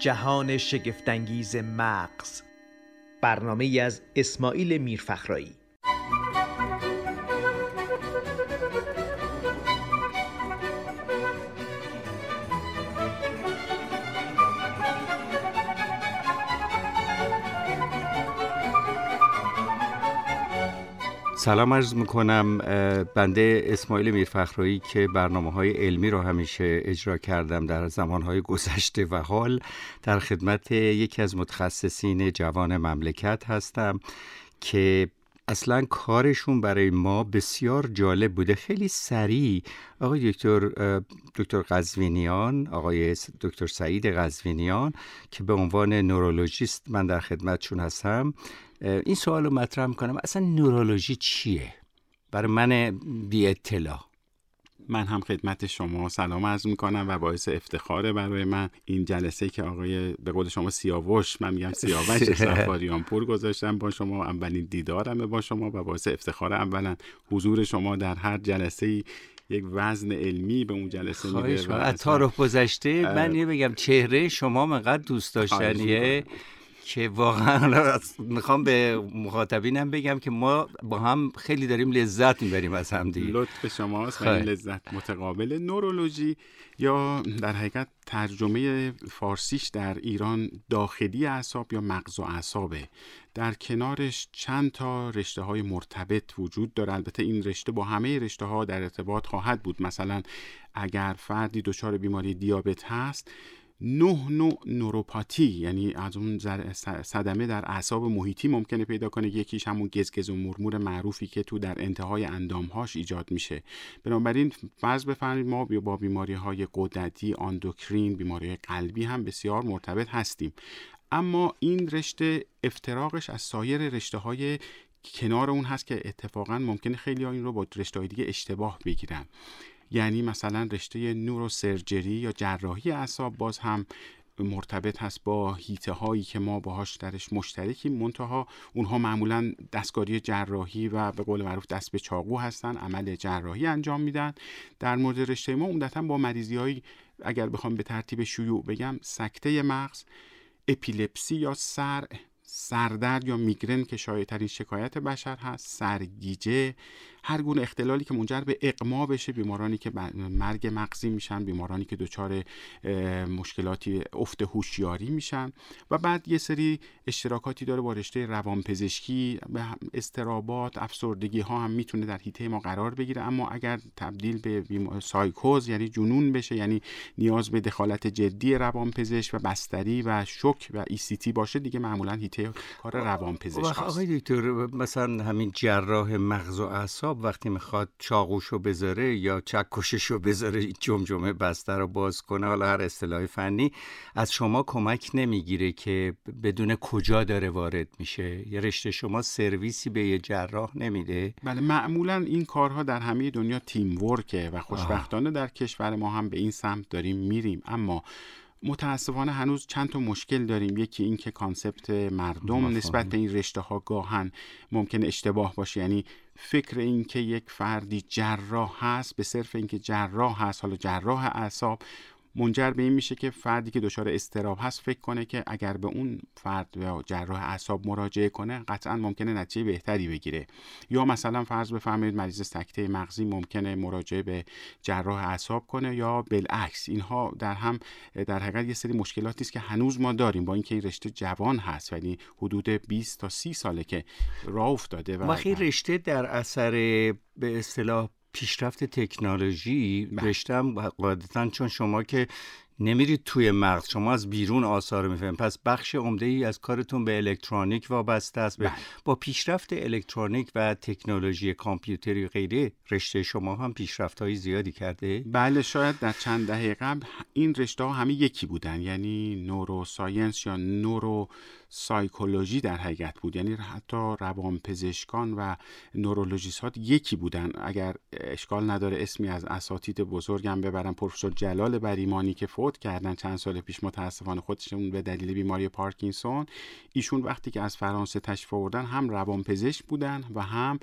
جهان شگفتانگیز مغز. برنامه از اسماعیل میرفخرایی. سلام عرض می‌کنم بنده اسماعیل میرفخرایی که برنامه های علمی رو همیشه اجرا کردم در زمانهای گذشته و حال. در خدمت یکی از متخصصین جوان مملکت هستم که اصلا کارشون برای ما بسیار جالب بوده. خیلی سریع آقای دکتر دکتر قزوینیان آقای دکتر سعید قزوینیان که به عنوان نورولوژیست من در خدمتشون هستم. این سوال رو مطرح می‌کنم. اصلا نورولوژی چیه؟ برای من بی اطلاع من هم خدمت شما سلام عرض می‌کنم و باعث افتخاره برای من این جلسه که آقای به قول شما سیاوش من میگم سیاوش سفاریان پور گذاشتم با شما اولین دیدارمه با شما و باعث افتخار اولا حضور شما در هر جلسه یک وزن علمی به اون جلسه میده و از رو گذشته من یه بگم چهره شما مقدر دوست داشتنیه. که واقعا می‌خوام به مخاطبینم بگم که ما با هم خیلی داریم لذت می‌بریم از هم دیگه. لطف شماست. و این لذت متقابل نورولوژی یا در حقیقت ترجمه فارسیش در ایران داخلی اعصاب یا مغز و اعصابه. در کنارش چند تا رشته های مرتبط وجود داره. البته این رشته با همه رشته ها در ارتباط خواهد بود. مثلا اگر فردی دچار بیماری دیابت هست نه نوع نوروپاتی یعنی از اون صدمه در اعصاب محیطی ممکنه پیدا کنه یکیش همون گزگز و مرمور معروفی که تو در انتهای اندامهاش ایجاد میشه. بنابراین فرض بفرمایید ما با بیماری های قدرتی آندوکرین بیماری قلبی هم بسیار مرتبط هستیم. اما این رشته افتراقش از سایر رشته های کنار اون هست که اتفاقا ممکنه خیلی این رو با رشته های دیگه اشتباه بگیرن. یعنی مثلا رشته نوروسرجری یا جراحی اعصاب باز هم مرتبط هست با هیته هایی که ما باهاش درش مشترکیم. منتها اونها معمولا دستکاری جراحی و به قول معروف دست به چاقو هستن عمل جراحی انجام میدن. در مورد رشته ما عمدتا با مریضی هایی اگر بخوام به ترتیب شیوع بگم سکته مغز اپیلپسی یا سر سردرد یا میگرن که شایع شکایت بشر هست سرگیجه هر گونه اختلالی که منجر به اقما بشه بیمارانی که مرگ مغزی میشن بیمارانی که دچار مشکلاتی افت هوشیاری میشن و بعد یه سری اشتراکاتی داره با رشته روانپزشکی استرابات افسردگی ها هم می‌تونه در حیطه ما قرار بگیره. اما اگر تبدیل به سایکوز یعنی جنون بشه یعنی نیاز به دخالت جدی روانپزشک و بستری و شک و ای باشه دیگه معمولا حیطه کار روانپزشک آقای دکتر مثلا همین جراح مغز و اعصاب وقتی می‌خواد چاقوشو بذاره یا چکششو بذاره جمجمه بسته رو باز کنه حالا هر اصطلاح فنی از شما کمک نمی‌گیره که بدون کجا داره وارد میشه؟ یه رشته شما سرویسی به یه جراح نمیده؟ بله معمولا این کارها در همه دنیا تیم ورکه و خوشبختانه در کشور ما هم به این سمت داریم میریم. اما متاسفانه هنوز چند تا مشکل داریم. یکی این که کانسپت مردم نسبت به این رشته ها گاهن ممکن اشتباه باشه. یعنی فکر اینکه یک فردی جراح هست به صرف اینکه جراح هست حالا جراح اعصاب منجر به این میشه که فردی که دچار استراب هست فکر کنه که اگر به اون فرد یا جراح اعصاب مراجعه کنه قطعا ممکنه نتیجه بهتری بگیره. یا مثلا فرض بفرمایید مریض سکته مغزی ممکنه مراجعه به جراح اعصاب کنه یا بالعکس. اینها در هم در حقیقت یه سری مشکلاتی است که هنوز ما داریم. با اینکه این رشته جوان هست ولی حدود 20 تا 30 ساله که راه افتاده و رشته در اثر به اصطلاح پیشرفت تکنولوژی بله. رشتم قاعدتا چون شما که نمیرید توی مغز. شما از بیرون آثار می‌فهمید. پس بخش عمده ای از کارتون به الکترونیک وابسته است. بله. با پیشرفت الکترونیک و تکنولوژی کامپیوتری غیره رشته شما هم پیشرفت های زیادی کرده؟ بله شاید در چند دهه قبل این رشته ها همه یکی بودن. یعنی neuroscience یا neuropsychology در حقیقت بود. یعنی حتی روانپزشکان و نورولوژیست یکی بودن. اگر اشکال نداره اسمی از اساتید بزرگم ببرم. پروفسور جلال بریمانی که فوت کردن چند سال پیش متاسفانه خودشون به دلیل بیماری پارکینسون ایشون وقتی که از فرانسه تشریف آوردن هم روانپزشک بودن و هم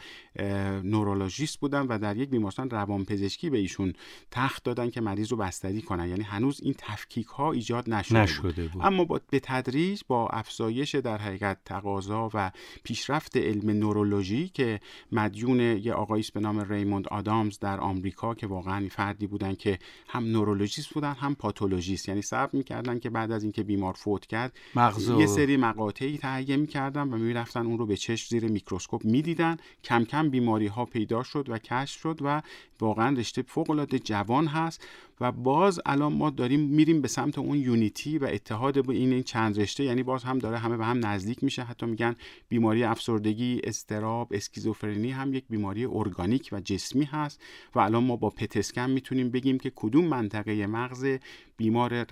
نورولوژیست بودن و در یک بیمارستان روانپزشکی به ایشون تخت دادن که مریض رو بستری کنن یعنی هنوز این تفکیک ها ایجاد نشده, نشده بود. اما با به تدریج با افزایش در حقیقت تقاضا و پیشرفت علم نورولوژی که مدیون یه آقایی به نام ریموند آدامز در آمریکا که واقعا فردی بودن که هم نورولوژیست بودن هم پاتولوژیست یعنی صبر می‌کردن که بعد از اینکه بیمار فوت کرد مغزو. یه سری مقاطعی تهیه می‌کردن و می‌رفتن اون رو به چشم زیر میکروسکوپ می‌دیدن. کم کم بیماری ها پیدا شد و کشف شد و واقعا رشته فوق العاده جوان هست. و باز الان ما داریم میریم به سمت اون یونیتی و اتحاد با این, این چند رشته یعنی باز هم داره همه به هم نزدیک میشه. حتی میگن بیماری افسردگی استراب اسکیزوفرنی هم یک بیماری ارگانیک و جسمی هست و الان ما با پتسکن می‌تونیم بگیم که کدوم منطقه مغز بیمار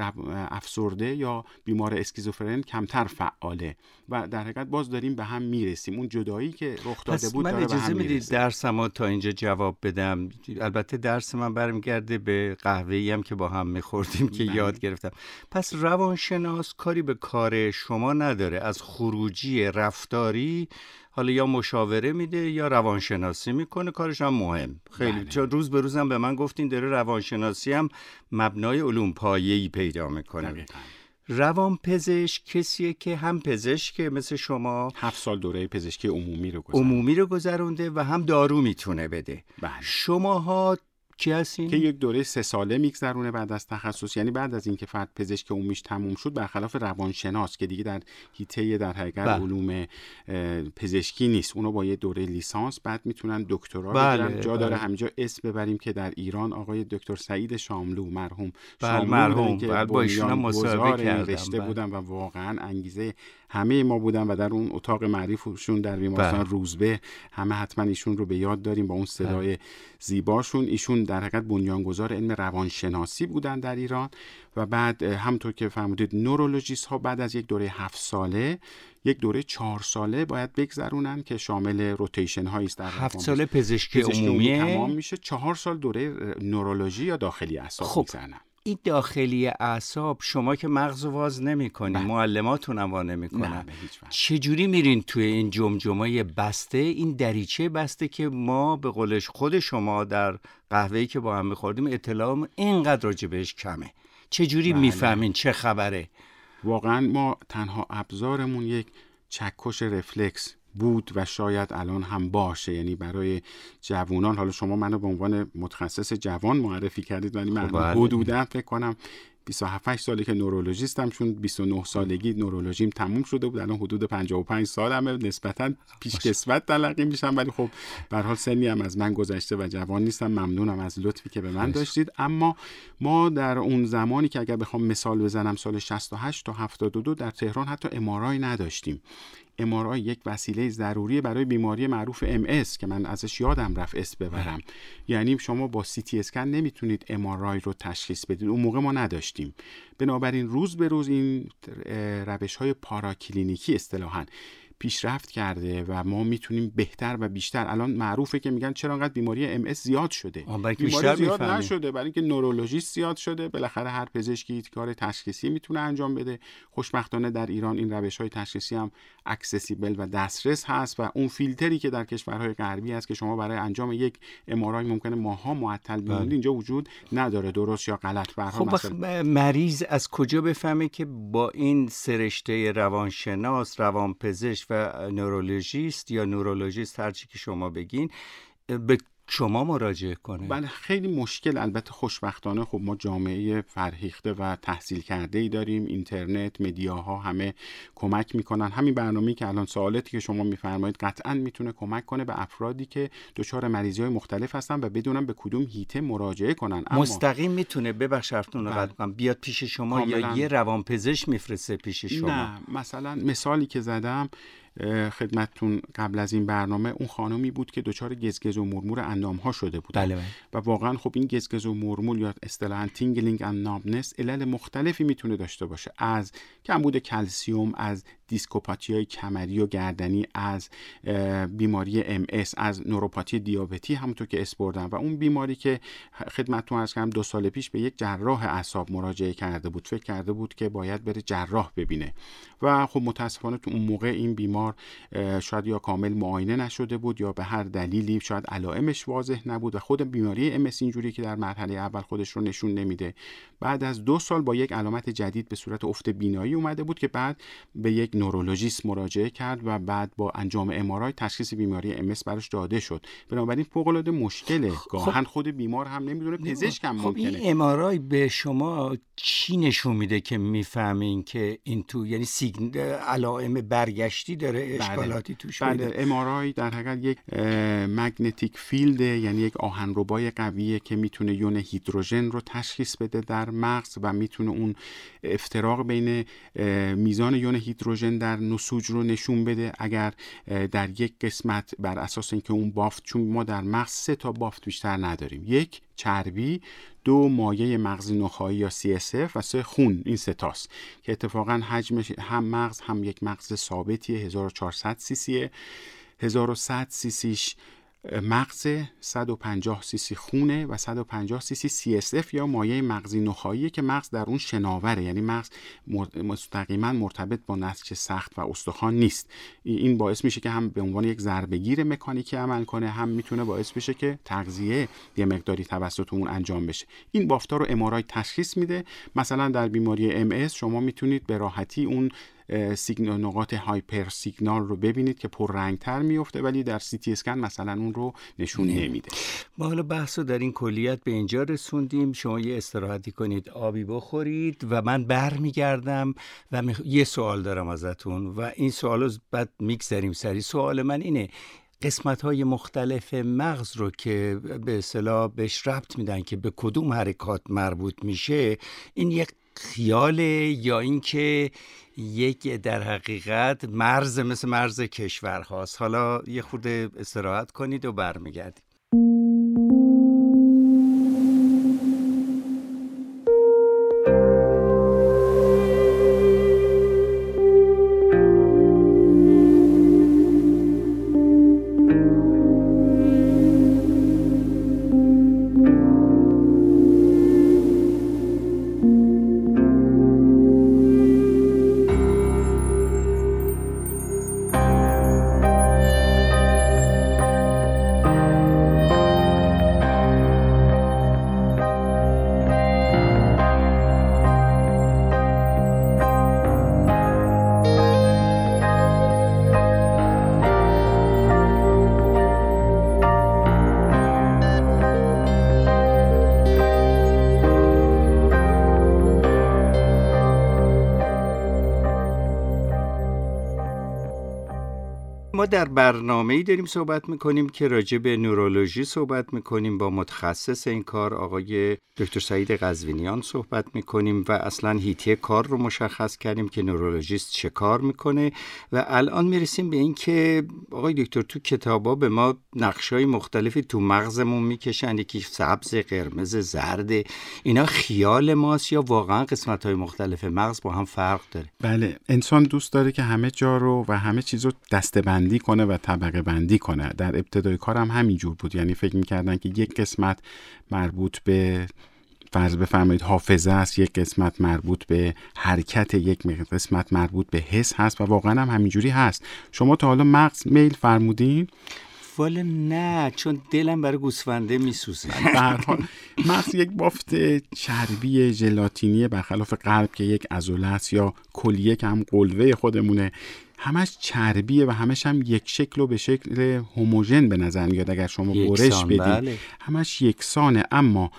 افسرده یا بیمار اسکیزوفرن کمتر فعاله؟ و در حقیقت باز داریم به هم می‌رسیم. اون جدایی که رخ داده بود من اجازه می‌دید درسمو تا اینجا جواب بدم. البته درس من برمیگرده به قهوه هم که با هم میخوردیم که بله. یاد گرفتم. پس روانشناس کاری به کار شما نداره. از خروجی رفتاری حالا یا مشاوره میده یا روانشناسی می‌کنه. کارش هم مهم. خیلی. بله. چون روز به روزم به من گفتین داره روانشناسی هم مبنای علوم پایه‌ای پیدا می‌کنه. روان پزشک کسیه که هم پزشک مثل شما هفت سال دوره پزشکی عمومی رو گذرونده. عمومی رو گذرونده و هم دارو می‌تونه بده. بله. شماها کی هستین؟ که یک دوره سه ساله میگذرونه بعد از تخصص یعنی بعد از اینکه فرد پزشک عمومیش تموم شد برخلاف روانشناس که دیگه در هیته در حقیقت بله. علوم پزشکی نیست اونو با یه دوره لیسانس بعد می‌تونن دکترا بله. جا داره بله. همینجا اسم ببریم که در ایران آقای دکتر سعید شاملو مرحوم بله مرحوم بله با ایشون مصاحبه رشته بله. بودن و واقعا انگیزه همه ما بودن و در اون اتاق معریفشون در بیمارستان بله. روزبه همه حتما ایشون رو به یاد داریم با اون صدای بله. زیباشون ایشون در حقیقت بنیانگذار علم روانشناسی بودن در ایران و بعد همطور که فرمودید نورولوژیست ها بعد از یک دوره هفت ساله یک دوره چهار ساله باید بگذرونن که شامل روتیشن هایی است در هفت ساله پزشکی, عمومی تمام میشه چهار سال دوره نورولوژی یا داخلی اعصاب خب. این داخلی اعصاب شما که مغز واز نمی‌کنین بله. معلماتون هم نمی‌کنن چجوری میرین توی این جمجمه بسته این دریچه بسته که ما به قولش خود شما در قهوه‌ای که با هم میخوردیم اطلاع اینقدر راجع بهش کمه چجوری بله. می‌فهمین چه خبره واقعا ما تنها ابزارمون یک چکش رفلکس بود و شاید الان هم باشه. یعنی برای جوانان حالا شما منو به عنوان متخصص جوان معرفی کردید ولی من خب، بله. حدودا فکر کنم 27 سالی که نورولوژیستم چون 29 سالگی نورولوژیم تموم شده بود. الان حدود 55 سالمه. نسبتا پیشکسوت تلقی میشم. ولی خب به حال سنی هم از من گذشته و جوان نیستم. ممنونم از لطفی که به من داشتید. اما ما در اون زمانی که اگر بخوام مثال بزنم سال 68 تا 72 در تهران حتی امارای نداشتیم. MRI یک وسیله ضروری برای بیماری معروف MS که من ازش یادم رفت اسم ببرم. یعنی شما با CT scan نمی‌تونید MRI رو تشخیص بدید اون موقع ما نداشتیم. بنابراین روز به روز این روش های پاراکلینیکی اصطلاحا پیشرفت کرده و ما می‌تونیم بهتر و بیشتر. الان معروفه که میگن چرا انقدر بیماری MS زیاد شده. بیماری زیاد نشده. برای اینکه نورولوژیست زیاد شده. بالاخره هر پزشکی کار تشخیصی می‌تونه انجام بده. خوشبختانه در ایران این روش های تشخیصی هم accessible و دسترس هست و اون فیلتری که در کشورهای غربی هست که شما برای انجام یک MRI ممکنه ماه‌ها معطل بمونید بله. اینجا وجود نداره. درست یا غلط؟ خب مریض از کجا بفهمه که با این سه رشته روانشناس روانپزشک و نورولوژیست یا نورولوژیست هرچی که شما بگین به شما مراجعه کنه. بله خیلی مشکل. البته خوشبختانه خب ما جامعه فرهیخته و تحصیل کرده ای داریم. اینترنت media ها همه کمک می‌کنن. همین برنامه‌ای که الان سوالاتی که شما میفرمایید قطعا می‌تونه کمک کنه به افرادی که دچار مریضی های مختلف هستن و بدونن به کدوم حیطه مراجعه کنن. اما مستقیم می‌تونه ببخش حرفتون رو بله. بیاد پیش شما یا یه روانپزشک میفرسته پیش شما. نه مثلا مثالی که زدم خدمتتون قبل از این برنامه اون خانمی بود که دچار گزگز و مورمور اندام ها شده بود بله, بله. و واقعا خب این گزگز و مورمور یا اصطلاحا tingling and numbness علل مختلفی می‌تونه داشته باشه. از کمبود کلسیوم از دیسکوپاتی های کمری و گردنی از بیماری ام از نوروپاتی دیابتی همونطور که اسپردن و اون بیماری که خدمتتون از کردم دو سال پیش به یک جراح اعصاب مراجعه کرده بود. فکر کرده بود که باید بره جراح ببینه. و خب متاسفانه تو اون موقع این بیمار شاید یا کامل معاینه نشده بود یا به هر دلیلی شاید علائمش واضح نبود و خود بیماری ام اینجوری که در مرحله اول خودش رو نشون نمیده. بعد از دو سال با یک علامت جدید به صورت افت بینایی اومده بود که بعد به یک نورولوژیست مراجعه کرد و بعد با انجام MRI تشخیص بیماری MS براش داده شد. بنابراین فوق العاده مشکله خب گاهاً خود بیمار هم نمی‌دونه پزشک هم خب ممکنه. این MRI به شما چی نشون میده که می‌فهمین که این تو یعنی سیگن... علائم برگشتی داره بله. اشکالاتی توش بله MRI در حقیقت یک magnetic field یعنی یک آهنربای قویه که می‌تونه یون هیدروژن رو تشخیص بده در مغز و می‌تونه اون افتراق بین میزان یون هیدروژن در نسوج رو نشون بده اگر در یک قسمت بر اساس اینکه اون بافت چون ما در مغز سه تا بافت بیشتر نداریم یک چربی دو مایع مغزی نخاعی یا CSF و سه خون. این سه تاست که اتفاقا حجمش هم مغز هم یک مغز ثابتیه 1400 سی سیه 1100 سی سیش مغز 150 سی خونه و 150 سی سی CSF یا مایع مغزی نخاعی که مغز در اون شناوره. یعنی مغز مستقیما مرتبط با نسج سخت و استخوان نیست. این باعث میشه که هم به عنوان یک ضربگیر مکانیکی عمل کنه هم می‌تونه باعث بشه که تغذیه یه مقداری توسط اون انجام بشه. این بافتا رو امارای تشخیص میده. مثلا در بیماری ام شما می‌تونید به راحتی اون سیگنال نقاط هایپر سیگنال رو ببینید که تر میفته ولی در سی تی اسکن مثلا اون رو نشون نمیده. ما حالا بحث رو در این کلیت به اینجا رسوندیم. شما یه استراحتی کنید آبی بخورید و من برمیگردم و یه سوال دارم ازتون و این سوال رو بعد میگذریم. سری سوال من اینه قسمت های مختلف مغز رو که به اصطلاح بهش ربط میدن که به کدوم حرکات مربوط میشه این یک خیال یا اینکه یک در حقیقت مرز مثل مرز کشور هاست حالا یه خورده استراحت کنید و برمیگردید در برنامه ای داریم صحبت می‌کنیم که راجع به نورولوژی صحبت می‌کنیم با متخصص این کار آقای دکتر سعید قزوینیان صحبت می‌کنیم و اصلا هیتی کار رو مشخص کردیم که نورولوژیست چه کار می‌کنه. و الان می‌رسیم به اینکه آقای دکتر تو کتابا به ما نقشای مختلفی تو مغزمون می‌کشن یکی سبز قرمز زرد اینا خیال ماست یا واقعا قسمت های مختلف مغز با هم فرق داره؟ بله انسان دوست داره که همه جا رو و همه چیز رو دستبندی کنه و طبقه بندی کنه. در ابتدای کارم همینجور بود. یعنی فکر می‌کردن که یک قسمت مربوط به فرض بفرمایید حافظه است یک قسمت مربوط به حرکت یک قسمت مربوط به حس هست و واقعا هم همینجوری هست. شما تا حالا مغز میل فرمودین؟ والا نه چون دلم برای گوسفنده میسوزه. مغز یک بافت چربی ژلاتینی برخلاف قلب که یک عضله است یا کلیه که هم قلوه خودمونه. همش چربیه و همش هم یک شکل و به شکل هوموژن به نظر میاد اگر شما برش بدید بله. همش یکسانه. اما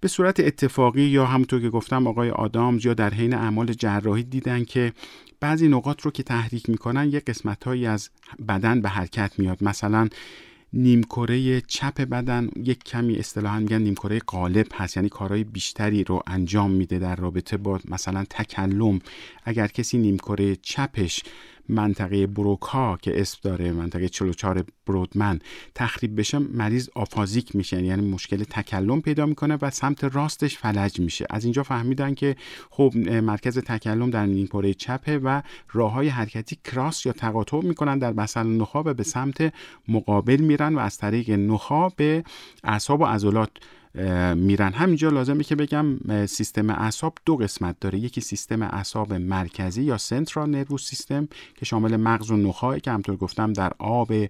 به صورت اتفاقی یا همونطور که گفتم آقای آدامز یا در حین اعمال جراحی دیدن که بعضی نقاط رو که تحریک می‌کنن یک قسمت هایی از بدن به حرکت میاد. مثلا نیمکره چپ بدن یک کمی اصطلاحا میگن نیمکره غالب هست یعنی کارهای بیشتری رو انجام میده در رابطه با مثلا تکلم. اگر کسی نیمکره چپش منطقه بروکا که اسم داره منطقه 44 برودمن تخریب بشه مریض آفازیک میشه. یعنی مشکل تکلم پیدا می‌کنه و سمت راستش فلج میشه. از اینجا فهمیدن که خب مرکز تکلم در نیم کره چپه و راه های حرکتی کراس یا تقاطع می‌کنن در بسل نخا و به سمت مقابل میرن و از طریق نخا به اعصاب و عضلات میرن. همینجا لازمه که بگم سیستم اعصاب دو قسمت داره. یکی سیستم اعصاب مرکزی یا central nervous system که شامل مغز و نخاعه که همونطور گفتم در آب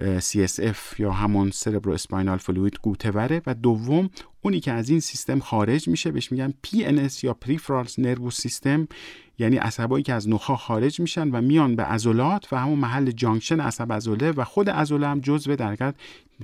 CSF یا همون cerebrospinal fluid غوطه‌وره. و دوم اونی که از این سیستم خارج میشه بهش میگن PNS یا peripheral nervous system یعنی عصبایی که از نخاع خارج میشن و میان به عضلات و همون محل junction عصب عضله و خود عضله هم جزو در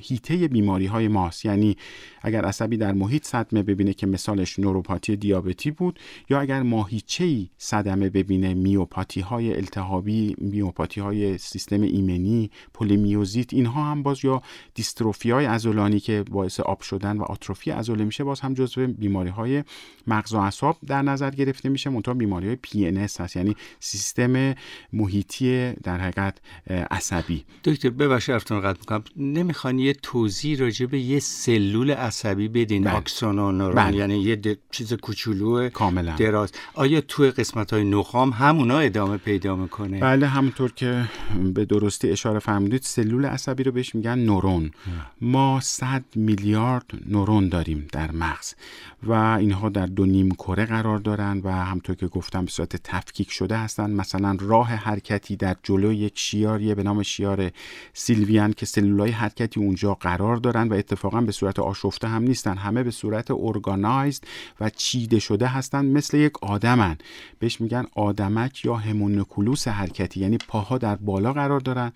هیته بیماری های ماست. یعنی اگر عصبی در محیط صدمه ببینه که مثالش نوروپاتی دیابتی بود یا اگر ماهیچه صدمه ببینه میوپاتی های التهابی میوپاتی های سیستم ایمنی پولیمیوزیت اینها هم باز یا دیستروفی های عضلانی که باعث آب شدن و آتروفی عضله میشه باز هم جزو بیماری های مغز و اعصاب در نظر گرفته میشه. منتها بیماری های PNS هست یعنی سیستم محیطی در حقیقت عصبی. دکتر ببخشید قطع می‌کنم. نمی‌خوان یه توضیح راجع به یه سلول عصبی بدین بله. اکسون بله. یعنی یه چیز کوچولو کاملا. دراز. آیا توی قسمت های نخام همونا ادامه پیدا می‌کنه؟ بله همونطور که به درستی اشاره فرمودید سلول عصبی رو بهش میگن نورون. ما 100 میلیارد نورون داریم در مغز. و اینها در دو نیم کره قرار دارن و همطور که گفتم به صورت تفکیک شده هستن. مثلا راه حرکتی در جلو یک شیاریه به نام شیار سیلویان که سلولای حرکتی اونجا قرار دارن و اتفاقا به صورت آشفته هم نیستن. همه به صورت ارگانایزد و چیده شده هستن مثل یک آدمن. بهش میگن آدمک یا همونکولوس حرکتی یعنی پاها در بالا قرار دارن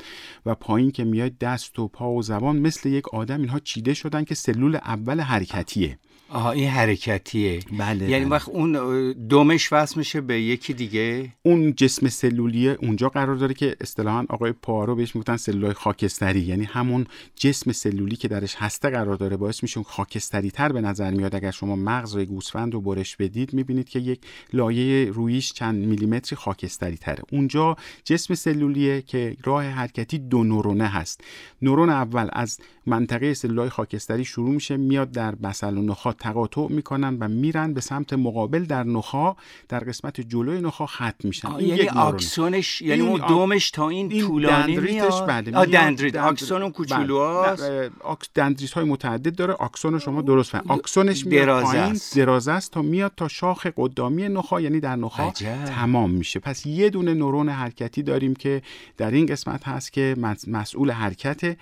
و پایین که میاد دست و پا و زبان مثل یک آدم. اینها چیده شدن که سلول اول حرکتیه. آها این حرکتیه. بله یعنی بله. وقت اون دومش وصل میشه به یکی دیگه؟ اون جسم سلولیه اونجا قرار داره که اصطلاحا آقای پارو بهش می‌گفتن سلولای خاکستری. یعنی همون جسم سلولی که درش هسته قرار داره باعث میشه خاکستری تر به نظر میاد. اگر شما مغز گوسفند رو برش بدید می‌بینید که یک لایه رویش چند میلیمتری خاکستری تره اونجا جسم سلولیه که راه حرکتی دو نورونه هست. نورون اول از منطقه سلولای خاکستری شروع میشه میاد در بسل و نخاع تقاطع می‌کنن و میرن به سمت مقابل در نخا در قسمت جلوی نخا ختم میشن. این یعنی آکسونش یعنی اون دومش تا این, این طولانی میاد؟ بله دندریت آکسون اون کوچولوهاست بله. دندریت های متعدد داره. آکسون شما درست فهم. آکسونش میاد پایین دراز است تا میاد تا شاخ قدامی نخا یعنی در نخا تمام میشه. پس یه دونه نورون حرکتی داریم که در این قسمت هست که مسئول حرکت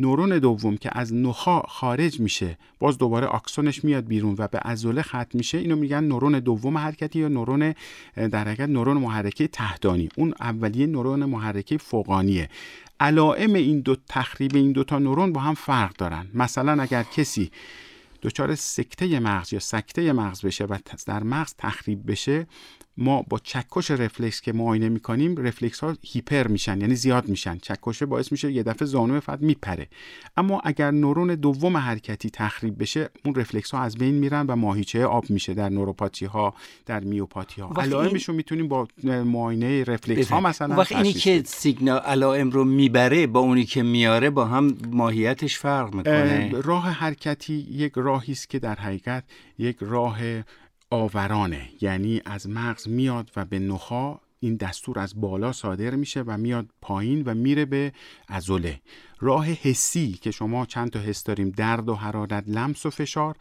نورون دوم که از نخا خارج میشه باز دوباره آکسونش میاد بیرون و به عضله ختم میشه. اینو میگن نورون دوم حرکتی یا نورون در حقیقت نورون محرکه تحتانی. اون اولیه نورون محرکه فوقانیه. علائم این دو تخریب این دو تا نورون با هم فرق دارن. مثلا اگر کسی دچار سکته مغز یا سکته مغز بشه و در مغز تخریب بشه ما با چکش رفلکس که معاینه می‌کنیم رفلکس ها هیپر میشن یعنی زیاد میشن. چکشه باعث میشه یه دفعه زانو فرد میپره. اما اگر نورون دوم حرکتی تخریب بشه اون رفلکس ها از بین میرن و ماهیچه آب میشه در نوروپاتی ها در میوپاتی ها علائمش رو می‌تونیم با معاینه رفلکس ها مثلا وقتی اینی که سیگنال علائم رو می‌بره با اونی که میاره با هم ماهیتش فرق می‌کنه. راه حرکتی یک راهی است که در حقیقت یک راه آورانه. یعنی از مغز میاد و به نخا این دستور از بالا صادر میشه و میاد پایین و میره به عضله. راه حسی که شما چند تا حس داریم درد و حرارت لمس و فشار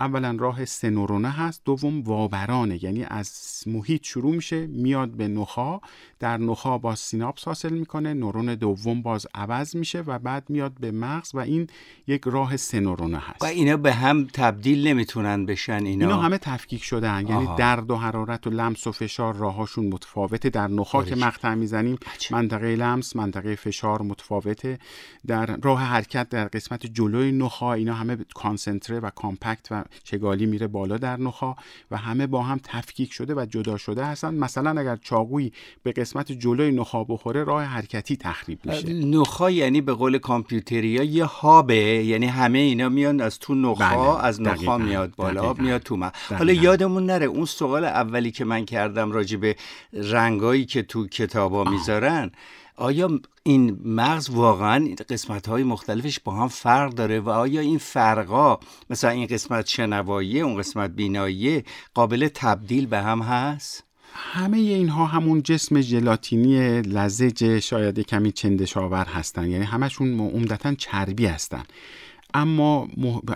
اولا راه سنورونه هست دوم وابرانه یعنی از محیط شروع میشه میاد به نخا در نخا باز سیناپس حاصل می‌کنه نورون دوم باز عوض میشه و بعد میاد به مغز و این یک راه سنورونه هست. و اینا به هم تبدیل نمی‌تونن بشن اینا؟ اینا همه تفکیک شدن یعنی درد و حرارت و لمس و فشار راهاشون متفاوته. در نخا که مقطع می‌زنیم منطقه لمس منطقه فشار متفاوته. در راه حرکت در قسمت جلوی نخا اینا همه کانسنتره و کامپکت و چگالی میره بالا در نخا و همه با هم تفکیک شده و جدا شده هستن. مثلا اگر چاقویی به قسمت جلوی نخا بخوره راه حرکتی تخریب میشه. نخا یعنی به قول کامپیوتریا یه هابه یعنی همه اینا میان از تو نخا بله. از نخا میاد بالا میاد تو ما. حالا یادمون نره اون سوال اولی که من کردم راجع به رنگایی که تو کتابا می‌ذارن آیا این مغز واقعا قسمت های مختلفش با هم فرق داره و آیا این فرقا مثلا این قسمت شنوایی اون قسمت بینایی قابل تبدیل به هم هست؟ همه اینها همون جسم ژلاتینی لزج شاید کمی چندشاور هستن یعنی همشون عمدتا چربی هستن اما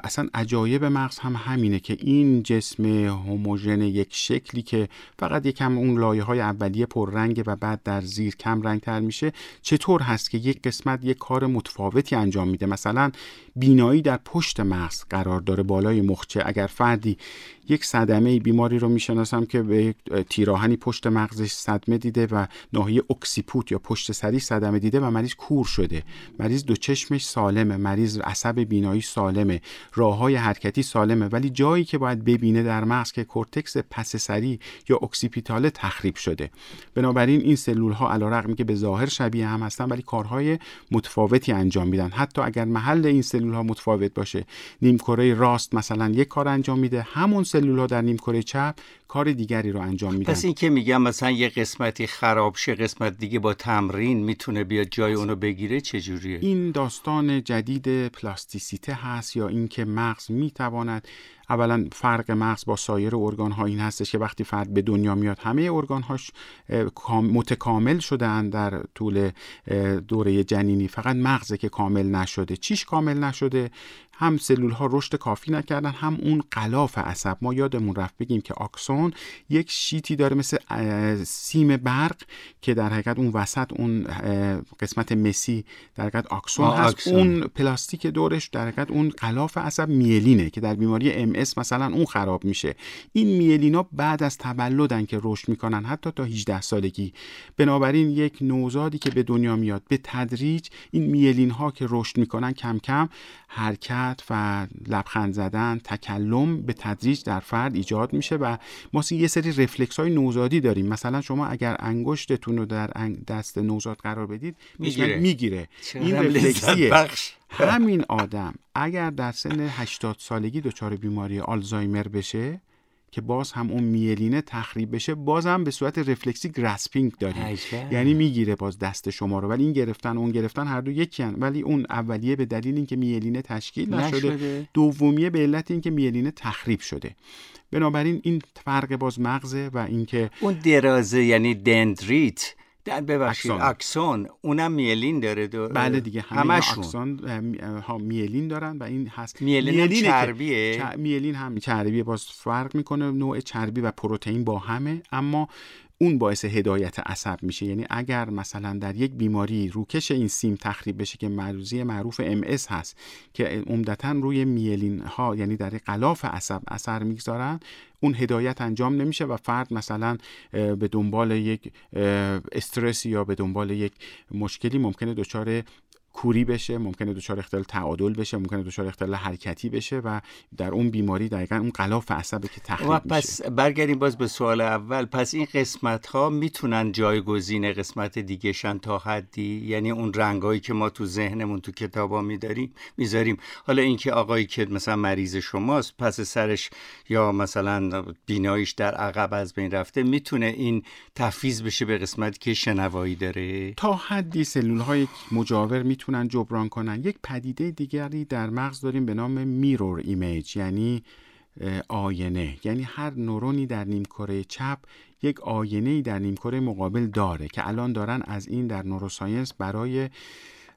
اصلا عجایب مغز هم همینه که این جسم هوموژن یک شکلی که فقط یکم اون لایه های اولیه پررنگ و بعد در زیر کم رنگ تر میشه چطور هست که یک قسمت یک کار متفاوتی انجام میده؟ مثلا بینایی در پشت مغز قرار داره بالای مخچه. اگر فردی یک صدمه بیماری رو می‌شناسم که به تیرآهنی پشت مغزش صدمه دیده و ناحیه occiput یا پشت سری صدمه دیده و مریض کور شده. مریض دو چشمش سالمه. مریض عصب بینایی سالمه. راه های حرکتی سالمه ولی جایی که باید ببینه در مغز که کورتکس پس سری یا اکسیپیتاله تخریب شده. بنابراین این سلول ها علیرغم که به ظاهر شبیه هم هستن ولی کارهای متفاوتی انجام میدن. حتی اگر محل این سلول ها متفاوت باشه نیمکره راست مثلا یک کار انجام میده. همون سلول ها در نیمکره چپ کار دیگری رو انجام میدن. پس این که میگم مثلا یه قسمتی خراب شه قسمت دیگه با تمرین می‌تونه بیاد جای اونو بگیره چجوریه؟ این داستان جدید پلاستیسیته هست یا اینکه مغز می‌تواند اولا فرق مغز با سایر ارگان ها این هستش که وقتی فرد به دنیا میاد همه ارگان هاش متکامل شدن در طول دوره جنینی. فقط مغزه که کامل نشده. چیش کامل نشده؟ هم سلول ها رشد کافی نکردن هم اون غلاف عصب. ما یادمون رفت بگیم که آکسون یک sheath ی داره مثل سیم برق که در حقیقت اون وسط اون قسمت مسی در حقیقت آکسون هست. اون پلاستیک دورش در حقیقت اون غلاف عصب میلینه که در بیماری MS مثلا اون خراب میشه. این میلینا بعد از تولدن که رشد می‌کنن حتی تا 18 سالگی. بنابراین یک نوزادی که به دنیا میاد به تدریج این میلین ها که رشد می‌کنن کم کم حرکت و لبخند زدن تکلم به تدریج در فرد ایجاد میشه و ما یه سری رفلکس های نوزادی داریم. مثلا شما اگر انگشتتون رو در دست نوزاد قرار بدید می‌گیره, می‌گیره. این رفلکسیه. همین آدم اگر در سن 80 سالگی دچار بیماری آلزایمر بشه که باز هم اون میلینه تخریب بشه باز هم به صورت رفلکسی grasping داریم یعنی می‌گیره باز دست شما رو ولی این گرفتن اون گرفتن هر دو یکی هن. ولی اون اولیه به دلیل اینکه میلینه تشکیل نشده, نشده. دومیه به علت اینکه میلینه تخریب شده بنابراین این فرق باز مغزه و اینکه اون درازه یعنی دندریت ببخشید اکسون اونم میلین داره دو... بله دیگه همه اکسون ها میلین دارن و این هست. میلین, میلین هم چربیه. میلین هم چربیه باز فرق می‌کنه نوع چربی و پروتئین با همه اما اون باعث هدایت عصب میشه. یعنی اگر مثلا در یک بیماری روکش این سیم تخریب بشه که معروضی معروف ام هست که عمدتا روی میلین ها یعنی در قلاف عصب اثر می‌گذارن اون هدایت انجام نمیشه و فرد مثلا به دنبال یک استرس یا به دنبال یک مشکلی ممکنه دچار کوری بشه ممکنه دچار اختلال تعادل بشه ممکنه دچار اختلال حرکتی بشه و در اون بیماری دقیقا اون قلاف عصبه که تخریب و پس برگردیم باز به سوال اول. پس این قسمت ها می‌تونن جایگزین قسمت دیگه شن تا حدی؟ یعنی اون رنگایی که ما تو ذهنمون تو کتابا میداریم می‌ذاریم. حالا اینکه آقایی که مثلا مریض شماست پس سرش یا مثلا بیناییش در عقب از بین رفته می‌تونه این تفیز بشه به قسمتی که شنوایی داره؟ تا حدی سلول های مجاور می‌تونن جبران کنن. یک پدیده دیگری در مغز داریم به نام میرور ایمیج یعنی آینه. یعنی هر نورونی در نیمکره چپ یک آینه در نیمکره مقابل داره که الان دارن از این در neuroscience برای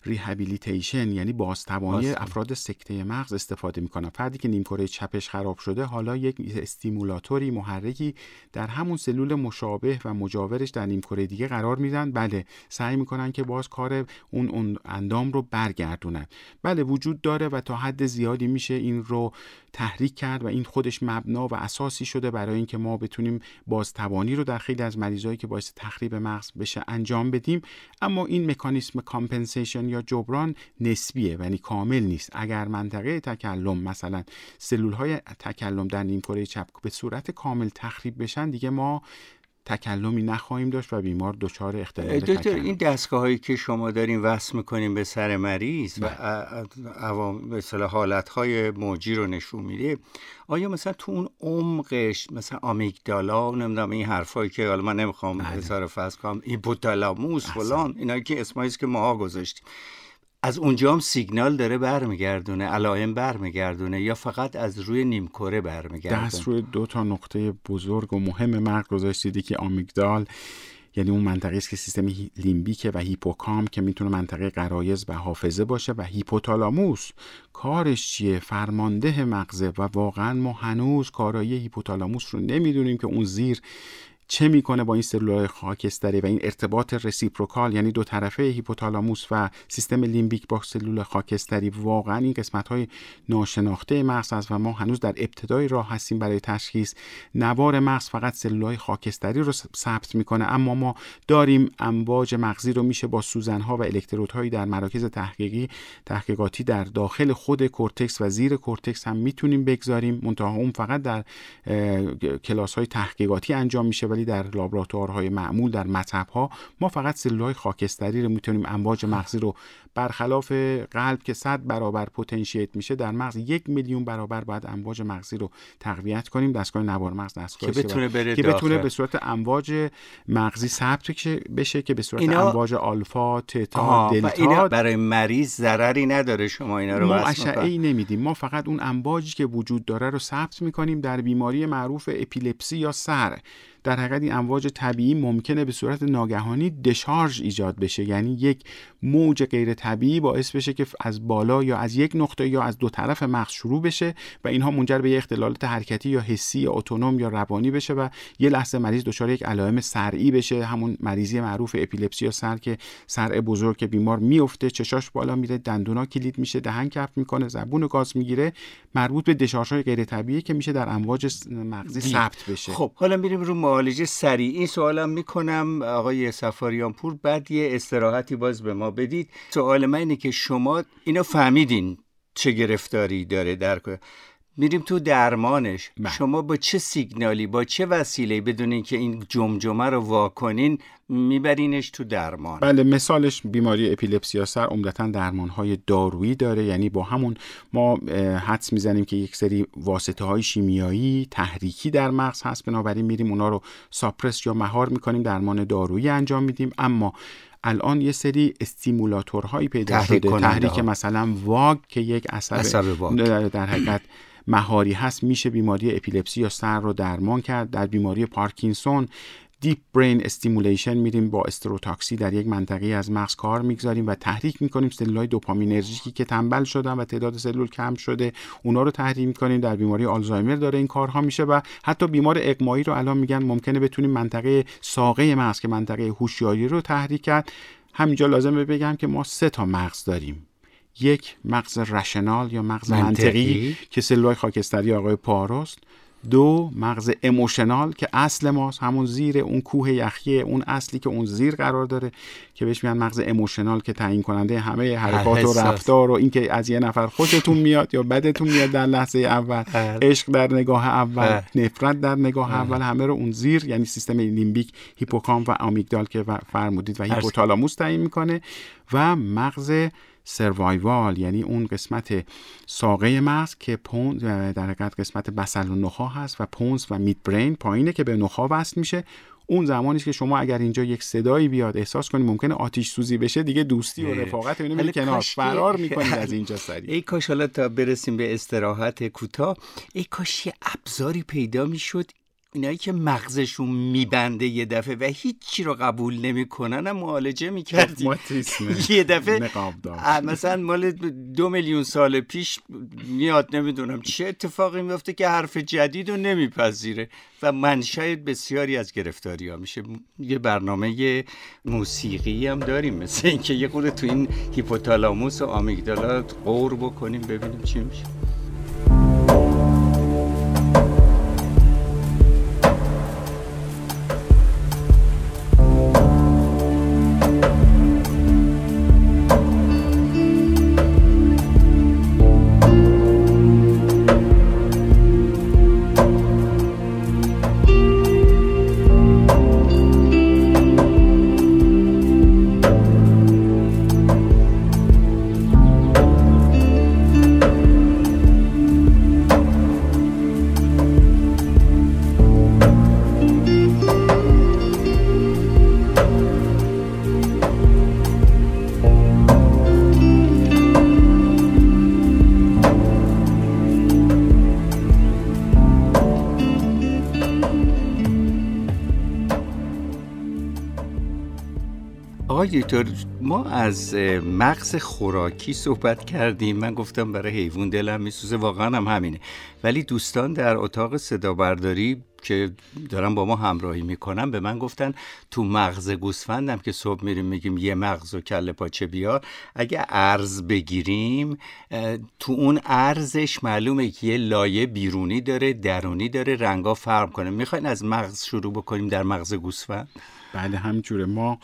rehabilitation یعنی بازتوانی. افراد سکته مغز استفاده می‌کنن. فردی که نیمکره چپش خراب شده حالا یک stimulator ی محرکی در همون سلول مشابه و مجاورش در نیمکره دیگه قرار میدن. بله سعی می‌کنن که باز کار اون, اون اندام رو برگردونن. بله وجود داره و تا حد زیادی میشه این رو تحریک کرد و این خودش مبنا و اساسی شده برای اینکه ما بتونیم بازتوانی رو در خیلی از مریضایی که باعث تخریب مغز بشه انجام بدیم. اما این مکانیسم compensation یا جبران نسبیه یعنی کامل نیست. اگر منطقه تکلم مثلا سلول های تکلم در نیمکره چپ به صورت کامل تخریب بشن دیگه ما تکلمی نخواهیم داشت و بیمار دچار اختلال دکتر این دستگاه هایی که شما داریم وصل می‌کنیم به سر مریض و عوام مثلا حالت های موجی رو نشون میده آیا مثلا تو اون عمقش مثلا آمیگدالا نمی‌دونم این حرفایی که حالا من نمی‌خوام اظهار فصل کنم هیپوتالاموس فلان اینا که اسمایی که ماها گذاشتیم. از اونجا هم سیگنال داره برمیگردونه علائم برمیگردونه یا فقط از روی نیمکره برمیگردونه دست روی دو تا نقطه بزرگ و مهم مرگ گذاشتیدی که آمیگدال یعنی اون منطقه است که سیستم لیمبیکه و هیپوکامپ که می‌تونه منطقه غرایز و حافظه باشه و هیپوتالاموس کارش چیه؟ فرمانده مغزه و واقعا ما هنوز کارایی هیپوتالاموس رو نمی‌دونیم که اون زیر چه می‌کنه با این سلولهای خاکستری و این ارتباط reciprocal؟ یعنی دو طرفه هیپوتالاموس و سیستم لیمبیک با سلول خاکستری واقعا این قسمت های ناشناخته مغز است و ما هنوز در ابتدای راه هستیم برای تشخیص نوار مغز فقط سلولهای خاکستری رو ثبت می‌کنه اما ما داریم امواج مغزی رو میشه با سوزنها و الکترودهایی در مراکز تحقیقی تحقیقاتی در داخل خود کورتکس و زیر کورتکس هم می‌تونیم بگذاریم منتها اون فقط در کلاس های تحقیقاتی انجام میشه ولی در لابراتوارهای معمول در ها ما فقط سلولهای خاکستری رو می‌تونیم امواج مغزی رو برخلاف قلب که 100 برابر پتانسییت میشه در مغز یک میلیون برابر باید امواج مغزی رو تقویت کنیم دستگاه نوار مغز دستگاه که بتونه بره که بتونه به صورت امواج مغزی ثبت بشه که به صورت اینا... امواج آلفا تتا دلتا. اینا برای مریض ضرری نداره شما اینا رو ما اشعه نمیدیم. ما فقط اون امواجی که وجود داره رو ثبت می‌کنیم در بیماری معروف اپیلپسی یا سر. در حقیقت این امواج طبیعی ممکنه به صورت ناگهانی دشارژ ایجاد بشه. یعنی یک موج غیر طبیعی باعث بشه که از بالا یا از یک نقطه یا از دو طرف مغز شروع بشه و اینها منجر به اختلالات حرکتی یا حسی یا اتونوم یا روانی بشه و یه لحظه مریض دچار یک علائم سرعی بشه. همون مریضی معروف اپیلپسی یا سر که سرع بزرگ که بیمار میفته چشاش بالا میره دندونا کلید میشه دهن کف می‌کنه زبون گاز می‌گیره مربوط به دشارژهای غیر طبیعی که میشه در امواج مغزی ثبت بشه. خب حالا میریم رو معالجه سریع. این سوالم می‌کنم آقای سفاریان پور بعد یه استراحتی باز به ما بدید. سوال من اینه که شما اینو فهمیدین چه گرفتاری داره در میریم تو درمانش. من. بله. شما با چه سیگنالی با چه وسیله بدون که این جمجمه رو واکنین میبرینش تو درمان؟ بله مثالش بیماری اپیلپسی سر عمدتا درمان های دارویی داره. یعنی با همون ما حدس می‌زنیم که یک سری واسطه های شیمیایی تحریکی در مغز هست. بنابراین میریم اونا رو ساپرس یا مهار می‌کنیم درمان دارویی انجام میدیم. اما الان یه سری stimulator هایی پیدا شده. تحریک مثلا واگ که یک اثر در حقیقت مهاری هست میشه بیماری epilepsy یا صرع رو درمان کرد. در بیماری پارکینسون deep brain stimulation میریم با stereotaxy در یک منطقه از مغز کار می‌گذاریم و تحریک می‌کنیم سلولای دوپامینرژیکی که تنبل شدن و تعداد سلول کم شده اونا رو تحریک می‌کنیم. در بیماری آلزایمر داره این کارها میشه و حتی بیمار اغمایی رو الان میگن ممکنه بتونیم منطقه ساقه مغز که منطقه هوشیاری رو تحریک کرد. همینجا لازمه بگم که ما سه تا مغز داریم. یک مغز rational یا مغز منطقی, که سلولای خاکستری آقای پواروست دو مغز emotional که اصل ماست همون زیر اون کوه یخی اون اصلی که اون زیر قرار داره که بهش میگن مغز emotional که تعیین کننده همه حرکات و رفتار و اینکه از یه نفر خوشتون میاد یا بدتون میاد در لحظه اول. عشق در نگاه اول. نفرت در نگاه. اول همه رو اون زیر یعنی سیستم لیمبیک هیپوکامپ و آمیگدال که فرمودید و هیپوتالاموس تعیین می‌کنه و مغز سروایوال یعنی اون قسمت ساقه مغز که پون در حقیقت قسمت بسل و نخا هست و پونز و میت برین پایینه که به نخا وصل میشه. اون زمانی که شما اگر اینجا یک صدایی بیاد احساس کنید ممکنه آتیش سوزی بشه دیگه دوستی و رفاقت اینو کنار. فرار می‌کنید از اینجا سریع. ای کاش حالا تا برسیم به استراحت کوتاه ای کاش یه ابزاری پیدا می‌شد اینایی که مغزشون میبنده یه دفعه و هیچی رو قبول نمی‌کنن هم معالجه می‌کردیم یه دفعه مثلا مال دو میلیون سال پیش میاد نمی‌دونم چه اتفاقی میفته که حرف جدید رو نمیپذیره و منشأ بسیاری از گرفتاری ها میشه. یه برنامه موسیقی هم داریم مثل اینکه یه خورده تو این هیپوتالاموس و آمیگدالا قور بکنیم ببینیم چی میشه. آقای دکتر ما از مغز خوراکی صحبت کردیم. من گفتم برای حیوان دلم میسوزه. واقعا هم همینه. ولی دوستان در اتاق صدا برداری که دارن با ما همراهی می‌کنن به من گفتن تو مغز گوسفندم که صبح میریم میگیم یه مغز و کله پاچه بیار. اگه ارز بگیریم تو اون ارزش معلومه که یه لایه بیرونی داره درونی داره رنگا فرق کنه. می‌خواین از مغز شروع بکنیم در مغز گوسفند؟ بله همینجوره. ما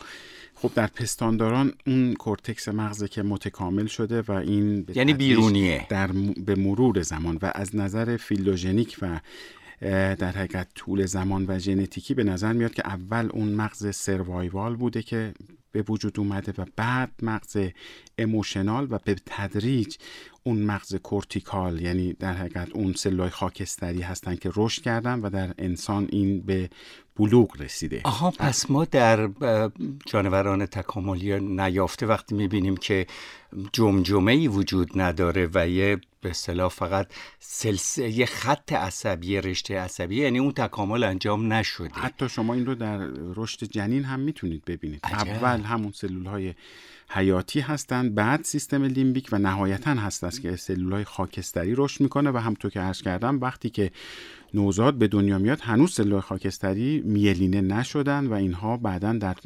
خب در پستانداران اون کورتکس مغزه که متکامل شده و این یعنی بیرونیه. در به مرور زمان و از نظر phylogenic و در حقیقت طول زمان و ژنتیکی به نظر میاد که اول اون مغز survival بوده که به وجود اومده و بعد مغز emotional و به تدریج اون مغز cortical یعنی در حقیقت اون سلولای خاکستری هستن که رشد کردن و در انسان این به بلوغ رسیده. آها پس ما در جانوران تکاملی نیافته وقتی می‌بینیم که جمجمه ای وجود نداره و یه به اصطلاح فقط سلسله یه خط عصبی رشته عصبی یعنی اون تکامل انجام نشده. حتی شما این رو در رشد جنین هم می‌تونید ببینید. اول همون سلول های حیاتی هستند بعد سیستم لیمبیک و نهایتا هست است که سلول های خاکستری رشد می‌کنه و همطور که عرض کردم وقتی که نوزاد به دنیا میاد هنوز سلول خاکستری میلینه نشدن و اینها بعدا در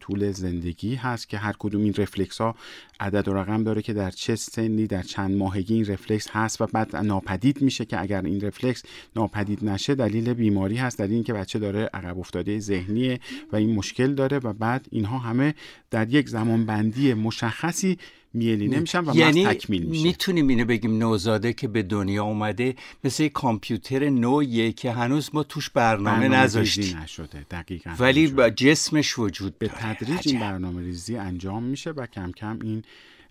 طول زندگی هست که هر کدوم این رفلکس ها عدد و رقم داره که در چه سنی در چند ماهگی این رفلکس هست و بعد ناپدید میشه که اگر این رفلکس ناپدید نشه دلیل بیماری هست دلیل اینکه بچه داره عقب افتاده ذهنیه و این مشکل داره و بعد اینها همه در یک زمان بندی مشخصی میلینه میشن و یعنی تکمیل میشه. می‌تونیم اینو بگیم نوزاده که به دنیا اومده مثل کامپیوتر نوعیه که هنوز ما توش برنامه, برنامه نذاشتیم. نشده دقیقا ولی با جسمش وجود به تدریج این برنامه ریزی انجام میشه و کم کم این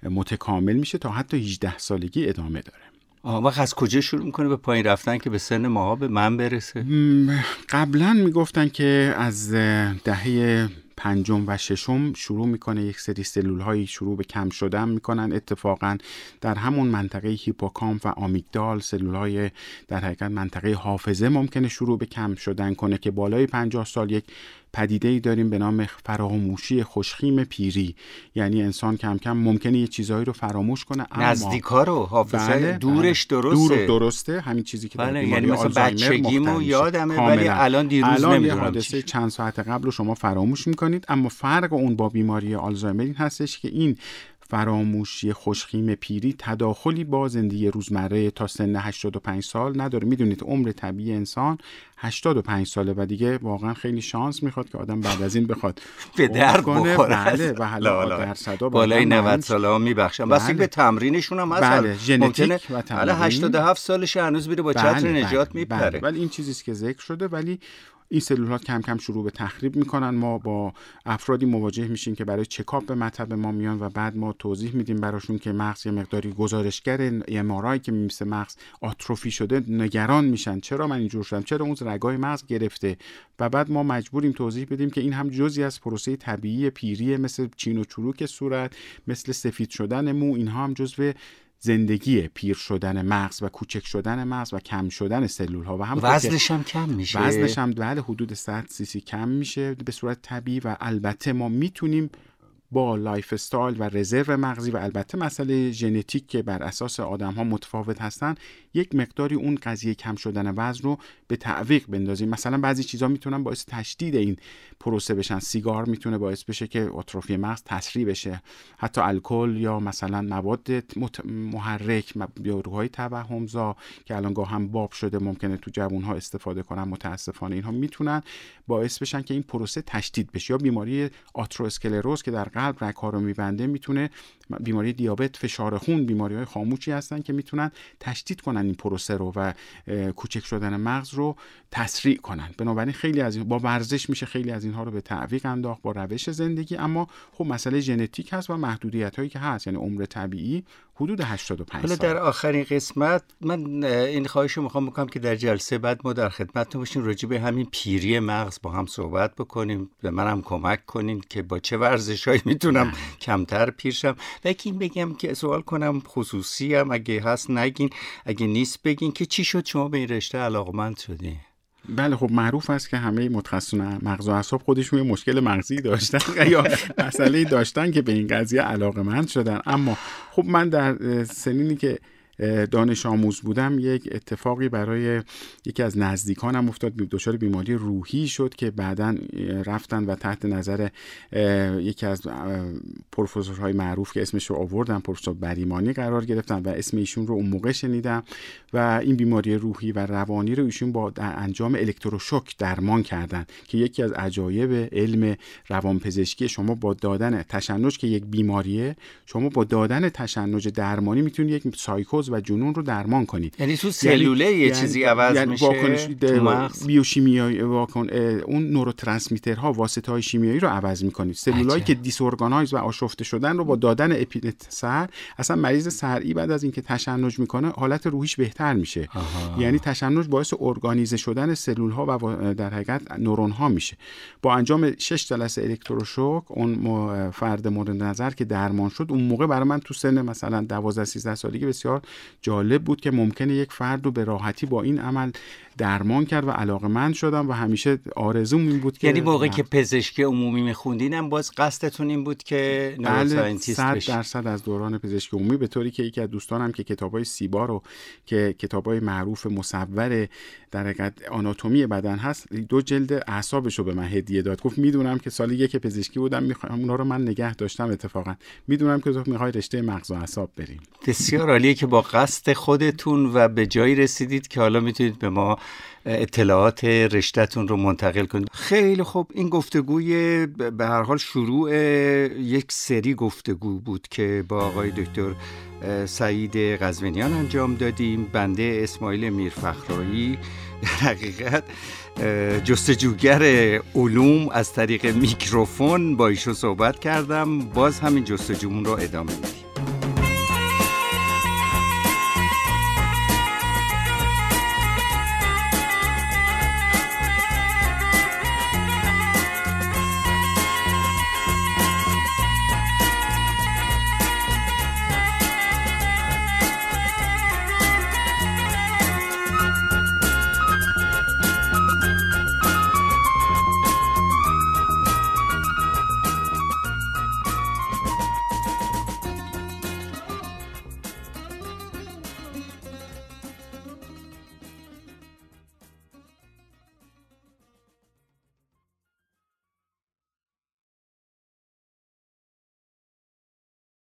متکامل میشه تا حتی 18 سالگی ادامه داره. وقت از کجا شروع می‌کنه به پایین رفتن که به سن ماها به من برسه؟ قبلا می‌گفتن که از دهه پنجم و ششم شروع می‌کنه یک سری سلول هایی شروع به کم شدن می‌کنن. اتفاقا در همون منطقه هیپوکامپ و آمیگدال سلول های در حقیقت منطقه حافظه ممکنه شروع به کم شدن کنه که بالای 50 سال یک پدیده ای داریم به نام فراموشی خوشخیم پیری. یعنی انسان کم کم ممکنه یه چیزهایی رو فراموش کنه اما نزدیکا رو حافظه بله دورش بله. درسته. دور درسته. همین چیزی که بله یعنی مثلا بچگیمو یادمه ولی الان دیروز الان نمی‌دونم حادثه چند ساعت قبل رو شما فراموش می‌کنید اما فرق اون با بیماری آلزایمر این هستش که این فراموشی خوشخیم پیری تداخلی با زندگی روزمره تا سن 85 سال نداره می‌دونید عمر طبیعی انسان 85 ساله و دیگه واقعا خیلی شانس می‌خواد که آدم بعد از این بخواد به درد بخوره بله و حالا درصدا بالای 90 ساله ها میبخشن بله. به تمرینشون هم بله ژنتیک و تمرین 87 سالش هنوز میره با بله. چتر نجات بله. میپره بله. ولی این چیزی که ذکر شده ولی این سلول ها کم کم شروع به تخریب می‌کنن. ما با افرادی مواجه میشیم که برای چکاپ به مطب ما میان و بعد ما توضیح میدیم براشون که مغز یه مقداری گزارشگر ام که مثل مغز آتروفی شده نگران میشن. چرا من اینجور شدم؟ چرا اون رگای مغز گرفته؟ و بعد ما مجبوریم توضیح بدیم که این هم جزی از پروسه طبیعی پیری مثل چین و چروک صورت مثل سفید شدن مو اینها هم جزو زندگی پیر شدن مغز و کوچک شدن مغز و کم شدن سلول ها و هم وزنش هم کم میشه. وزنش هم بله حدود 100 سی سی کم میشه به صورت طبیعی و البته ما می‌تونیم با lifestyle و رزرو مغزی و البته مسئله ژنتیک که بر اساس آدم ها متفاوت هستن یک مقداری اون قضیه کم شدن وزن رو به تعویق بندازیم. مثلا بعضی چیزا می‌تونن باعث تشدید این پروسه بشن. سیگار می‌تونه باعث بشه که آتروفی مغز تسریع بشه. حتی الکل یا مثلا مواد محرک داروهای توهمزا که الان گاه هم باب شده ممکنه تو جوون ها استفاده کنن متاسفانه اینها می‌تونن باعث بشن که این پروسه تشدید بشه. یا بیماری آتروسکلروز که در قلب رگ ها رو میبنده می‌تونه بیماری دیابت فشار خون بیماری های خاموشی هستن که می‌تونن تشدید کنن این پروسه رو و کوچک شدن مغز رو تسریع کنن. بنابراین خیلی از با ورزش میشه خیلی از اینها رو به تعویق انداخت با روش زندگی. اما خب مسئله ژنتیک هست و محدودیت هایی که هست یعنی عمر طبیعی حدود 85 حالا در آخرین قسمت من این خواهش رو می‌خوام بکنم که در جلسه بعد ما در خدمتتون باشیم راجع به همین پیری مغز با هم صحبت بکنیم به منم کمک کنین که با چه ورزشهایی می‌تونم. کمتر پیرشم لیکن بگم که سوال کنم خصوصی هم اگه هست نگین اگه نیست بگین که چی شد؟ شما به این رشته علاقمند شدین بله خب معروف است که همه متخصصان مغز و اعصاب خودشون یه مشکل مغزی داشتن یا مسئله داشتن که به این قضیه علاقه مند شدن. اما خب من در سنینی که دانش آموز بودم یک اتفاقی برای یکی از نزدیکانم افتاد دچار بیماری روحی شد که بعدا رفتن و تحت نظر یکی از پروفسورهای معروف که اسمش رو آوردم پروفسور بریمانی قرار گرفتن و اسم ایشون رو اون موقع شنیدم و این بیماری روحی و روانی رو ایشون با انجام الکتروشوک درمان کردن که یکی از عجایب علم روانپزشکی شما با دادن تشنج که یک بیماریه شما با دادن تشنج درمانی می‌تونید یک سایکوز و جنون رو درمان کنید. یعنی تو یعنی سلوله یه یعنی چیزی عوض یعنی میشه واکنش بیوشیمیایی واکن اون نوروترانسمیترها واسطه های شیمیایی رو عوض می‌کنید. سلولایی که دیسورگانایز و آشفته شدن رو با دادن اپیلت سر اصلا مریض سرعی بعد از اینکه تشنج می‌کنه حالت روحیش بهتر میشه. آها. یعنی تشنج باعث ارگانیزه شدن سلول ها و در حقیقت نورون ها میشه. با انجام 6 جلسه الکتروشوک اون فرد مورد نظر که درمان شد اون موقع برای من تو سن مثلا 12 13 سالگی بسیار جالب بود که ممکنه یک فرد رو به راحتی با این عمل درمان کرد و علاقه من شدم و همیشه آرزوم این بود که یعنی موقعی که پزشکی عمومی میخوندینم باز قصدتون این بود که بله صد درصد از دوران پزشکی عمومی به طوری که یکی از دوستانم که کتابای سیبا رو که کتابای معروف مصور در حقیقت آناتومی بدن هست دو جلد اعصابش رو به من هدیه داد. گفت می‌دونم که سال یک پزشکی بودم می‌خوام اونا رو من نگه داشتم اتفاقا. می‌دونم که تو می‌خوای رشته مغز و اعصاب بریم. بسیار عالیه که با قصد خودتون و به جایی رسیدید که حالا می‌تونید به ما اطلاعات رشتهتون رو منتقل کنید. خیلی خوب. این گفتگوی به هر حال شروع یک سری گفتگو بود که با آقای دکتر سعید قزوینیان انجام دادیم. بنده اسماعیل میرفخرایی. در حقیقت جستجوگر علوم از طریق میکروفون با ایشون صحبت کردم. باز همین جستجومون رو ادامه میدیم.